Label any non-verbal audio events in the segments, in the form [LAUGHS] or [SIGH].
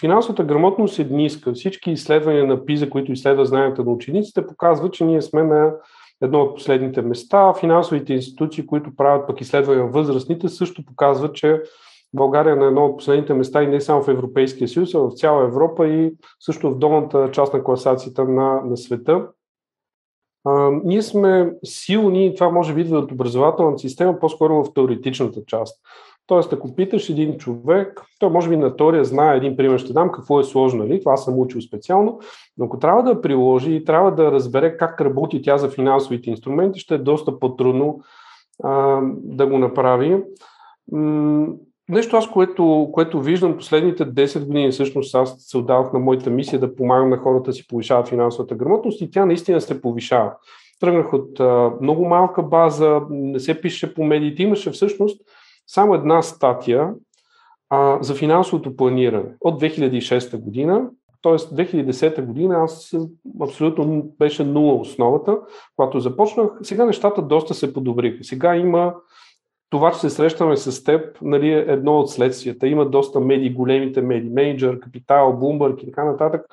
финансовата грамотност е ниска. Всички изследвания на ПИЗа, които изследват знанията на учениците, показват, че ние сме на едно от последните места. Финансовите институции, които правят пък изследвания на възрастните, също показват, че България е на едно от последните места и не само в Европейския съюз, а в цяла Европа и също в долната част на класацията на, на света. А, ние сме силни, това може би идва от образователната система, по-скоро в теоретичната част. Тоест, ако питаш един човек, той може би на теория знае един пример, ще дам какво е сложно, нали? това съм учил специално, но ако трябва да приложи и трябва да разбере как работи тя за финансовите инструменти, ще е доста по-трудно а, да го направи. М- нещо аз, което, което виждам последните 10 години, всъщност аз се отдавах на моята мисия да помагам на хората да си повишават финансовата грамотност и тя наистина се повишава. Тръгнах от а, много малка база, не се пише по медиите, имаше всъщност само една статия а, за финансовото планиране от 2006 година, т.е. 2010 година аз абсолютно беше нула основата, когато започнах. Сега нещата доста се подобриха. Сега има това, че се срещаме с теб, нали, е едно от следствията. Има доста медии, големите медии, менеджер, капитал, Bloomberg и така нататък.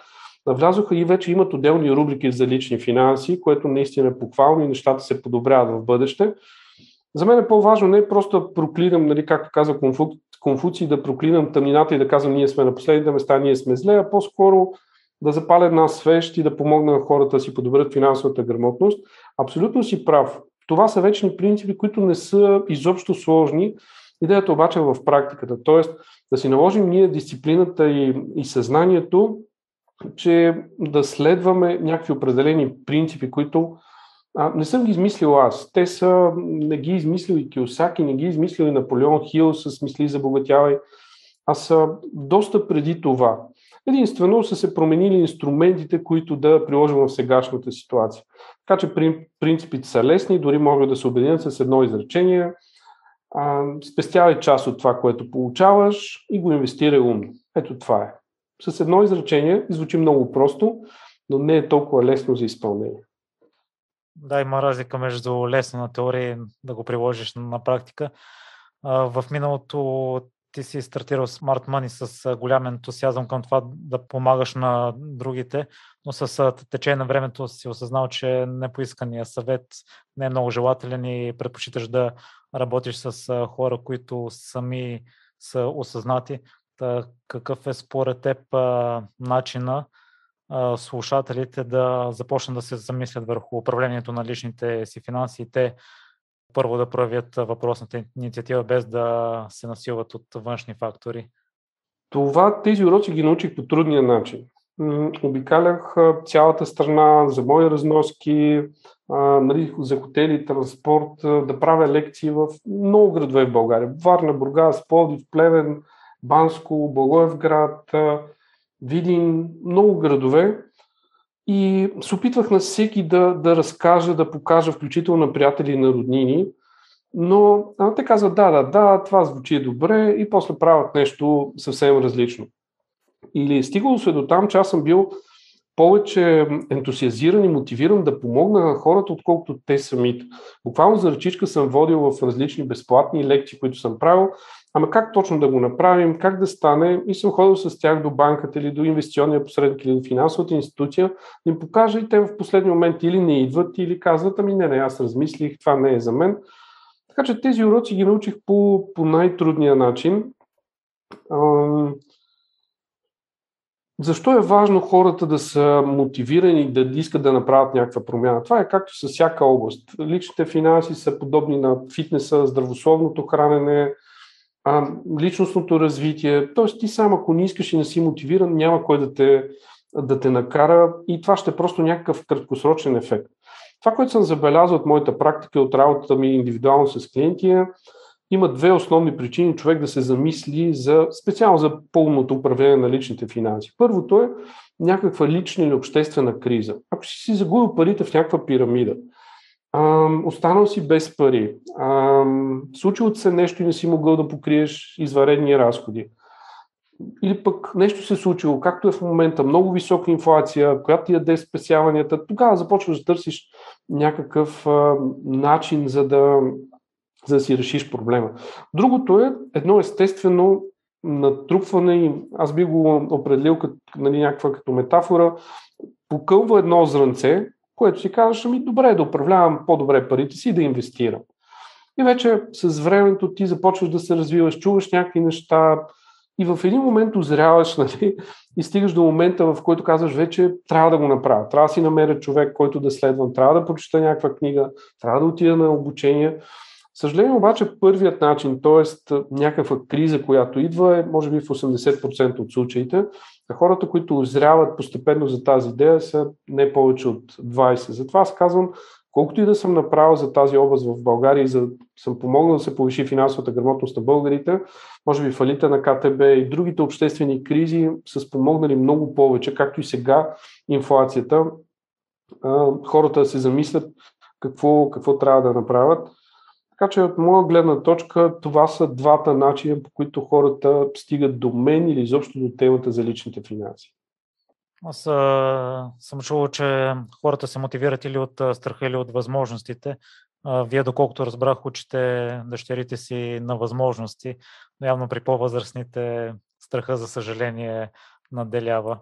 Влязоха и вече имат отделни рубрики за лични финанси, което наистина е похвално и нещата се подобряват в бъдеще. За мен е по-важно не просто да проклинам, нали, както каза Конфу... Конфуций, да проклинам тъмнината и да казвам ние сме на последните места, ние сме зле, а по-скоро да запаля една свещ и да помогна на хората да си подобрят финансовата грамотност. Абсолютно си прав. Това са вечни принципи, които не са изобщо сложни. Идеята обаче е в практиката. Тоест да си наложим ние дисциплината и, и съзнанието, че да следваме някакви определени принципи, които а, не съм ги измислил аз. Те са, не ги измислил и Киосаки, не ги измислил и Наполеон Хил с мисли забогатявай. Аз са доста преди това. Единствено са се променили инструментите, които да приложим в сегашната ситуация. Така че принципите са лесни, дори могат да се обединят с едно изречение. спестявай част от това, което получаваш и го инвестирай умно. Ето това е. С едно изречение звучи много просто, но не е толкова лесно за изпълнение. Да, има разлика между лесно на теория и да го приложиш на практика. В миналото ти си стартирал Smart Money с голям ентусиазъм към това да помагаш на другите, но с течение на времето си осъзнал, че непоискания съвет не е много желателен и предпочиташ да работиш с хора, които сами са осъзнати. Та, какъв е според теб начина слушателите да започнат да се замислят върху управлението на личните си финанси и те първо да проявят въпросната инициатива без да се насилват от външни фактори? Това, тези уроци ги научих по трудния начин. Обикалях цялата страна за мои разноски, нали, за хотели, транспорт, да правя лекции в много градове в България. Варна, Бургас, Пловдив, Плевен, Банско, Благоевград, Видин, много градове. И се опитвах на всеки да, да разкажа, да покажа, включително на приятели на роднини. Но а, те казват, да, да, да, това звучи добре и после правят нещо съвсем различно. Или стигало се до там, че аз съм бил повече ентусиазиран и мотивиран да помогна на хората, отколкото те самите. Буквално за ръчичка съм водил в различни безплатни лекции, които съм правил, ама как точно да го направим, как да стане и съм ходил с тях до банката или до инвестиционния посредник или до финансовата институция, да им покажа и те в последния момент или не идват, или казват, ами не, не, аз размислих, това не е за мен. Така че тези уроци ги научих по, по най-трудния начин. Защо е важно хората да са мотивирани да искат да направят някаква промяна? Това е както с всяка област. Личните финанси са подобни на фитнеса, здравословното хранене, личностното развитие. Тоест ти сам, ако не искаш и не си мотивиран, няма кой да те, да те накара и това ще е просто някакъв краткосрочен ефект. Това, което съм забелязал от моята практика, от работата ми индивидуално с клиенти е, има две основни причини човек да се замисли за, специално за пълното управление на личните финанси. Първото е някаква лична или обществена криза. Ако си загубил парите в някаква пирамида, останал си без пари, случило се нещо и не си могъл да покриеш изваредни разходи, или пък нещо се е случило, както е в момента, много висока инфлация, която ти яде спесяванията, тогава започваш да търсиш някакъв а, начин за да, за да си решиш проблема. Другото е едно естествено натрупване аз би го определил като, нали, някаква като метафора, покълва едно зранце, което си казваш, ами добре да управлявам по-добре парите си и да инвестирам. И вече с времето ти започваш да се развиваш, чуваш някакви неща и в един момент озряваш [LAUGHS] нали, и стигаш до момента, в който казваш вече трябва да го направя. Трябва да си намеря човек, който да следвам, трябва да прочета някаква книга, трябва да отида на обучение. Съжаление обаче първият начин, т.е. някаква криза, която идва е може би в 80% от случаите, хората, които озряват постепенно за тази идея са не повече от 20. Затова аз казвам, колкото и да съм направил за тази област в България и за, съм помогнал да се повиши финансовата грамотност на българите, може би фалита на КТБ и другите обществени кризи са спомогнали много повече, както и сега инфлацията, хората се замислят какво, какво трябва да направят. Така че от моя гледна точка това са двата начина, по които хората стигат до мен или изобщо до темата за личните финанси. Аз а, съм чувал, че хората се мотивират или от страха, или от възможностите. А, вие, доколкото разбрах, учите дъщерите си на възможности, но явно при по-възрастните страха, за съжаление, наделява.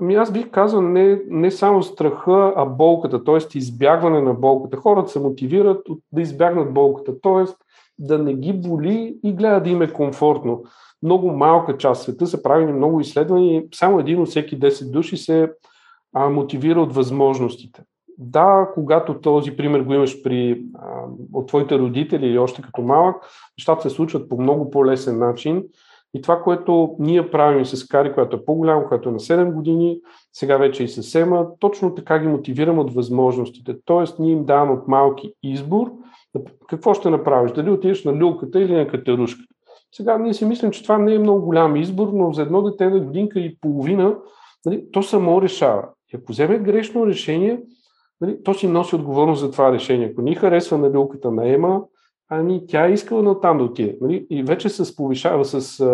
Ами аз бих казал не, не само страха, а болката, т.е. избягване на болката. Хората се мотивират да избягнат болката, т.е. да не ги боли и гледат да им е комфортно много малка част света са правени много изследвания и само един от всеки 10 души се а, мотивира от възможностите. Да, когато този пример го имаш при, а, от твоите родители или още като малък, нещата се случват по много по-лесен начин. И това, което ние правим с Кари, която е по-голямо, която е на 7 години, сега вече и с Сема, точно така ги мотивирам от възможностите. Тоест, ние им даваме от малки избор, какво ще направиш, дали отидеш на люлката или на катерушката. Сега ние си мислим, че това не е много голям избор, но за едно дете на годинка и половина, нали, то само решава. И ако вземе грешно решение, нали, то си носи отговорност за това решение. Ако ни харесва на билката на Ема, ами тя е искала на там да отиде. Нали? И вече се повишава с...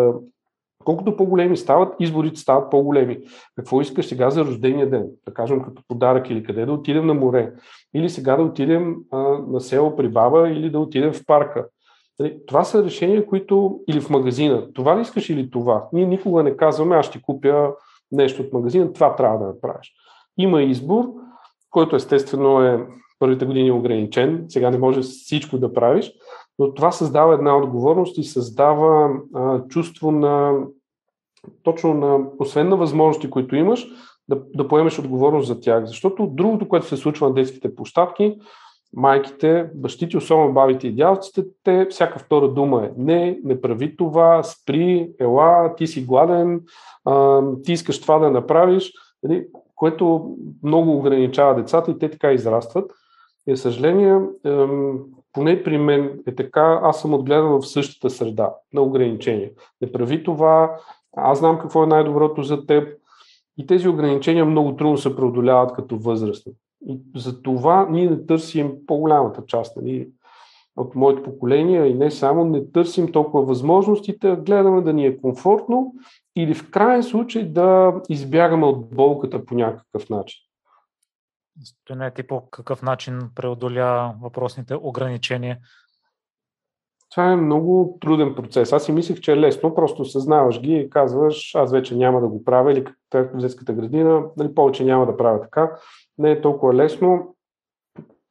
Колкото по-големи стават, изборите стават по-големи. Какво искаш сега за рождения ден? Да кажем като подарък или къде да отидем на море. Или сега да отидем а, на село при баба или да отидем в парка. Нали, това са решения, които или в магазина, това ли искаш или това. Ние никога не казваме, аз ще купя нещо от магазина, това трябва да направиш. Има избор, който естествено е първите години ограничен, сега не можеш всичко да правиш, но това създава една отговорност и създава а, чувство на точно на, освен на възможности, които имаш, да, да поемеш отговорност за тях. Защото другото, което се случва на детските площадки, майките, бащите, особено бабите и дядовците, те всяка втора дума е не, не прави това, спри, ела, ти си гладен, а, ти искаш това да направиш, нали, което много ограничава децата и те така израстват. И, съжаление, поне при мен е така, аз съм отгледан в същата среда на ограничения. Не прави това, аз знам какво е най-доброто за теб. И тези ограничения много трудно се преодоляват като възрастни. И за това ние не търсим по-голямата част нали, от моето поколение и не само не търсим толкова възможностите, гледаме да ни е комфортно или в крайен случай да избягаме от болката по някакъв начин. Стоене ти по какъв начин преодоля въпросните ограничения? Това е много труден процес. Аз си мислех, че е лесно, просто съзнаваш ги и казваш, аз вече няма да го правя или в детската градина, нали, повече няма да правя така не е толкова лесно.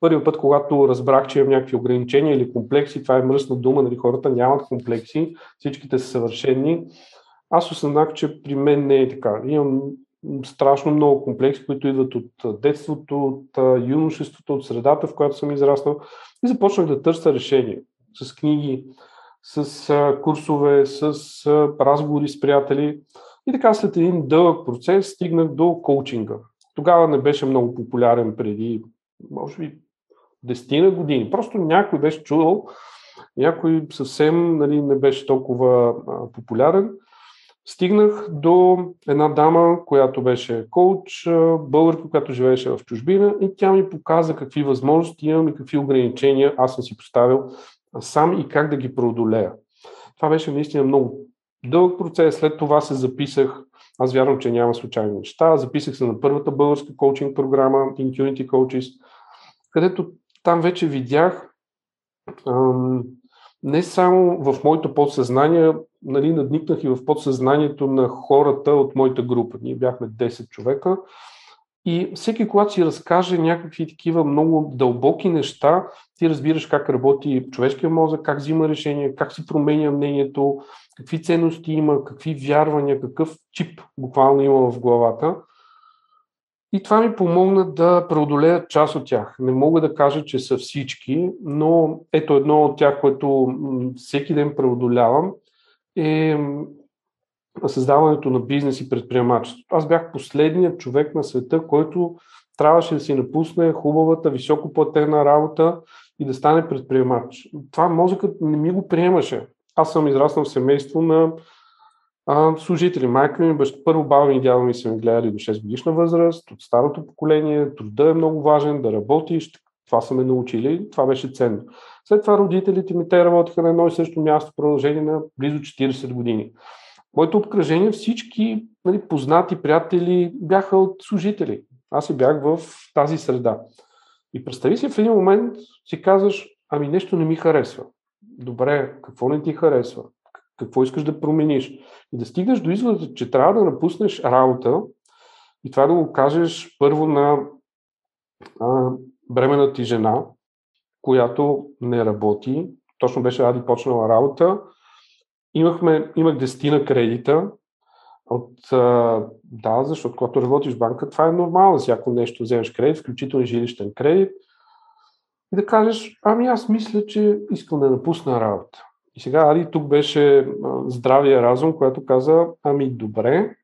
Първият път, когато разбрах, че имам някакви ограничения или комплекси, това е мръсна дума, нали, хората нямат комплекси, всичките са съвършени. Аз осъзнах, че при мен не е така. Имам страшно много комплекси, които идват от детството, от юношеството, от средата, в която съм израснал. И започнах да търся решение с книги, с курсове, с разговори с приятели. И така след един дълъг процес стигнах до коучинга. Тогава не беше много популярен преди, може би, десетина години. Просто някой беше чувал, някой съвсем нали, не беше толкова популярен. Стигнах до една дама, която беше коуч, българка, която живееше в чужбина и тя ми показа какви възможности имам и какви ограничения аз съм си поставил сам и как да ги преодолея. Това беше наистина много дълъг процес. След това се записах аз вярвам, че няма случайни неща. Записах се на първата българска коучинг програма Intunity Coaches, където там вече видях ам, не само в моето подсъзнание нали, надникнах и в подсъзнанието на хората от моята група. Ние бяхме 10 човека. И всеки, когато си разкаже някакви такива много дълбоки неща, ти разбираш как работи човешкия мозък, как взима решения, как си променя мнението, какви ценности има, какви вярвания, какъв чип буквално има в главата. И това ми помогна да преодолея част от тях. Не мога да кажа, че са всички, но ето едно от тях, което всеки ден преодолявам, е създаването на бизнес и предприемачество. Аз бях последният човек на света, който трябваше да си напусне хубавата, високо платена работа и да стане предприемач. Това мозъкът не ми го приемаше. Аз съм израснал в семейство на а, служители. Майка ми, баща, първо баба ми дядо ми са ми гледали до 6 годишна възраст, от старото поколение, труда е много важен, да работиш, това са ме научили, това беше ценно. След това родителите ми, те работиха на едно и също място в продължение на близо 40 години. Моето обкръжение, всички нали, познати приятели бяха от служители. Аз и бях в тази среда. И представи си в един момент си казваш, ами нещо не ми харесва. Добре, какво не ти харесва? Какво искаш да промениш? И да стигнеш до извода, че трябва да напуснеш работа и това да го кажеш първо на а, бременната ти жена, която не работи. Точно беше ради почнала работа. Имахме, имах дестина кредита. От, да, защото когато работиш в банка, това е нормално. Всяко нещо вземеш кредит, включително жилищен кредит. И да кажеш, ами аз мисля, че искам да напусна работа. И сега Ади тук беше здравия разум, който каза, ами добре,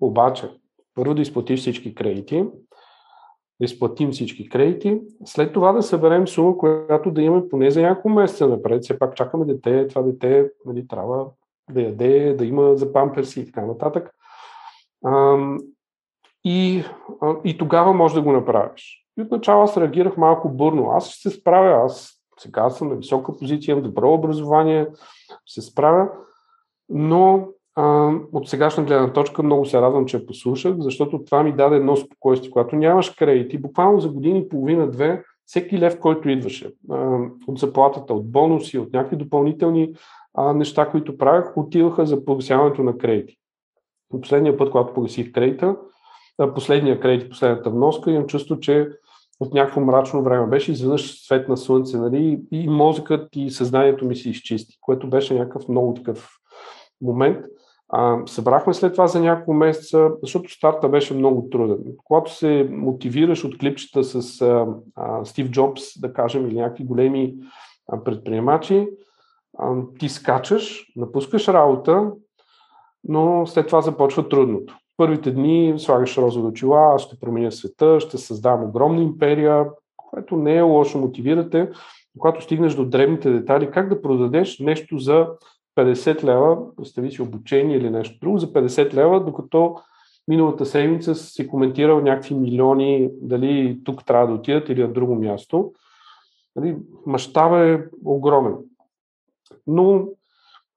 обаче първо да изплатиш всички кредити, да изплатим всички кредити, след това да съберем сума, която да имаме поне за няколко месеца напред. Все пак чакаме дете, това дете нали, трябва да яде, да има за памперси и така нататък. И, и тогава може да го направиш. И отначало аз реагирах малко бурно. Аз ще се справя, аз сега съм на висока позиция, имам добро образование, се справя, но от сегашна гледна точка много се радвам, че я послушах, защото това ми даде едно спокойствие. Когато нямаш кредити, буквално за години и половина-две, всеки лев, който идваше от заплатата, от бонуси, от някакви допълнителни неща, които правях, отиваха за погасяването на кредити. Последния път, когато погасих кредита, последния кредит, последната вноска, имам чувство, че от някакво мрачно време беше, изведнъж свет на слънце, нали, и мозъкът и съзнанието ми се изчисти, което беше някакъв много такъв момент. А, събрахме след това за няколко месеца, защото старта беше много труден. Когато се мотивираш от клипчета с а, а, Стив Джобс, да кажем, или някакви големи а, предприемачи, а, ти скачаш, напускаш работа, но след това започва трудното първите дни слагаш розови очила, аз ще променя света, ще създавам огромна империя, което не е лошо, мотивирате, когато стигнеш до древните детали, как да продадеш нещо за 50 лева, представи си обучение или нещо друго, за 50 лева, докато миналата седмица си коментирал някакви милиони, дали тук трябва да отидат или на друго място. Нали, мащаба е огромен. Но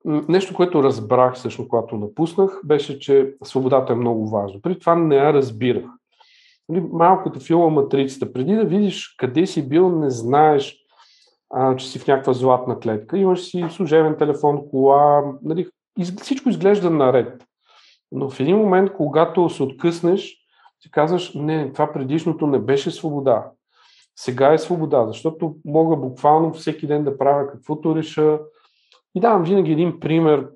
Нещо, което разбрах всъщност, когато напуснах, беше, че свободата е много важна. При това не я разбирах. Нали, малко като филма Матрицата. Преди да видиш къде си бил, не знаеш, а, че си в някаква златна клетка. Имаш си служебен телефон, кола, нали, из, всичко изглежда наред. Но в един момент, когато се откъснеш, си казваш, не, това предишното не беше свобода. Сега е свобода, защото мога буквално всеки ден да правя каквото реша, и давам винаги един пример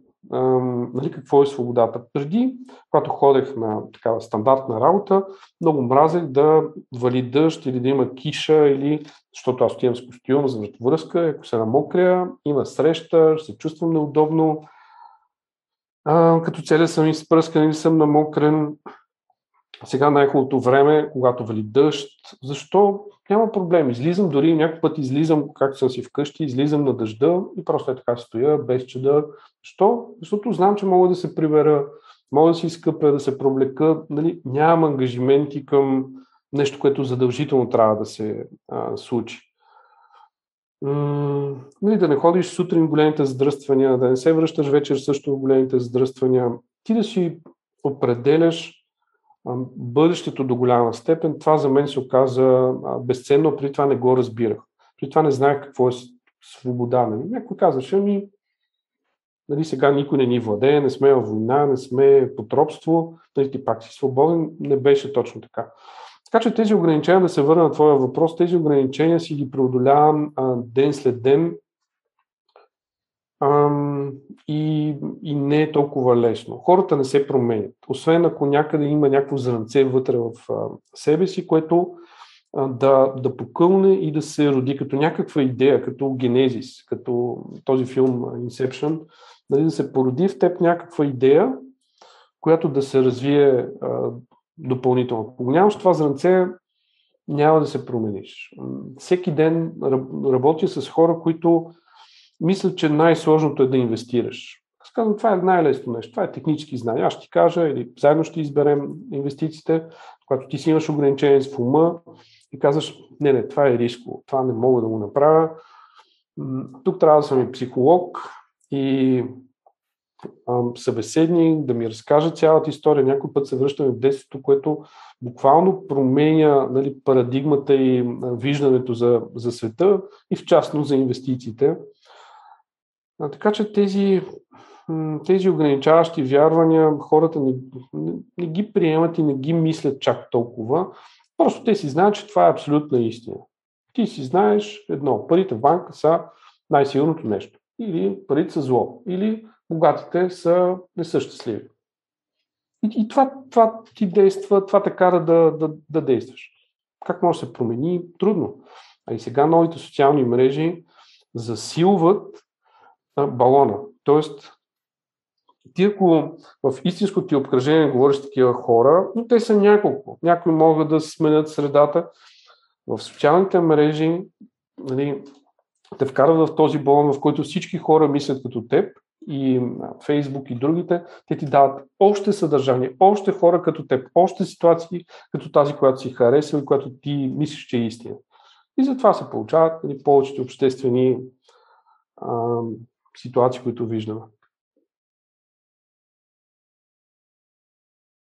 нали, какво е свободата. Преди, когато ходех на такава стандартна работа, много мразех да вали дъжд или да има киша, или, защото аз отивам с костюм за връзка, ако се намокря, има среща, се чувствам неудобно. А, като целя съм изпръскан или съм намокрен. Сега най-хубавото време, когато вали дъжд. Защо? Няма проблем. Излизам, дори някой път излизам, както съм си вкъщи, излизам на дъжда и просто е така стоя, без чеда. Защо? Защото знам, че мога да се прибера, мога да си изкъпя, да се проблека. Нали? Нямам ангажименти към нещо, което задължително трябва да се а, случи. М- нали, да не ходиш сутрин в големите задръствания, да не се връщаш вечер също в големите задръствания. Ти да си определяш бъдещето до голяма степен, това за мен се оказа безценно, при това не го разбирах. При това не знаех какво е свобода. Нали? Някой казваше ми, нали, сега никой не ни владее, не сме във война, не сме под робство, нали, ти пак си свободен, не беше точно така. Така че тези ограничения, да се върна на твоя въпрос, тези ограничения си ги преодолявам а, ден след ден а, и, и не е толкова лесно. Хората не се променят, освен ако някъде има някакво зранце вътре в себе си, което да, да покълне и да се роди като някаква идея, като генезис, като този филм Inception, нали, да се породи в теб някаква идея, която да се развие а, допълнително. Ако нямаш това зранце, няма да се промениш. Всеки ден работя с хора, които мислят, че най-сложното е да инвестираш. Аз казвам, това е най-лесно нещо. Това е технически знания. Аз ще ти кажа или заедно ще изберем инвестициите, когато ти си имаш ограничение в ума и казваш, не, не, това е риско, това не мога да го направя. Тук трябва да съм и психолог и събеседник, да ми разкаже цялата история. Някой път се връщаме в детството, което буквално променя нали, парадигмата и виждането за, за света и в частност за инвестициите. А, така че тези, тези ограничаващи вярвания хората не, не, не ги приемат и не ги мислят чак толкова. Просто те си знаят, че това е абсолютна истина. Ти си знаеш едно. Парите в банка са най-сигурното нещо. Или парите са зло. Или богатите са, не. И, и това, това ти действа, това те кара да, да, да действаш. Как може да се промени? Трудно. А и сега новите социални мрежи засилват балона. Тоест, ти ако в истинското ти обкръжение говориш такива хора, но те са няколко. Някои могат да сменят средата. В социалните мрежи нали, те вкарват в този балон, в който всички хора мислят като теб и Фейсбук и другите, те ти дават още съдържание, още хора като теб, още ситуации като тази, която си харесал и която ти мислиш, че е истина. И затова се получават нали, повечето обществени ситуации, които виждаме.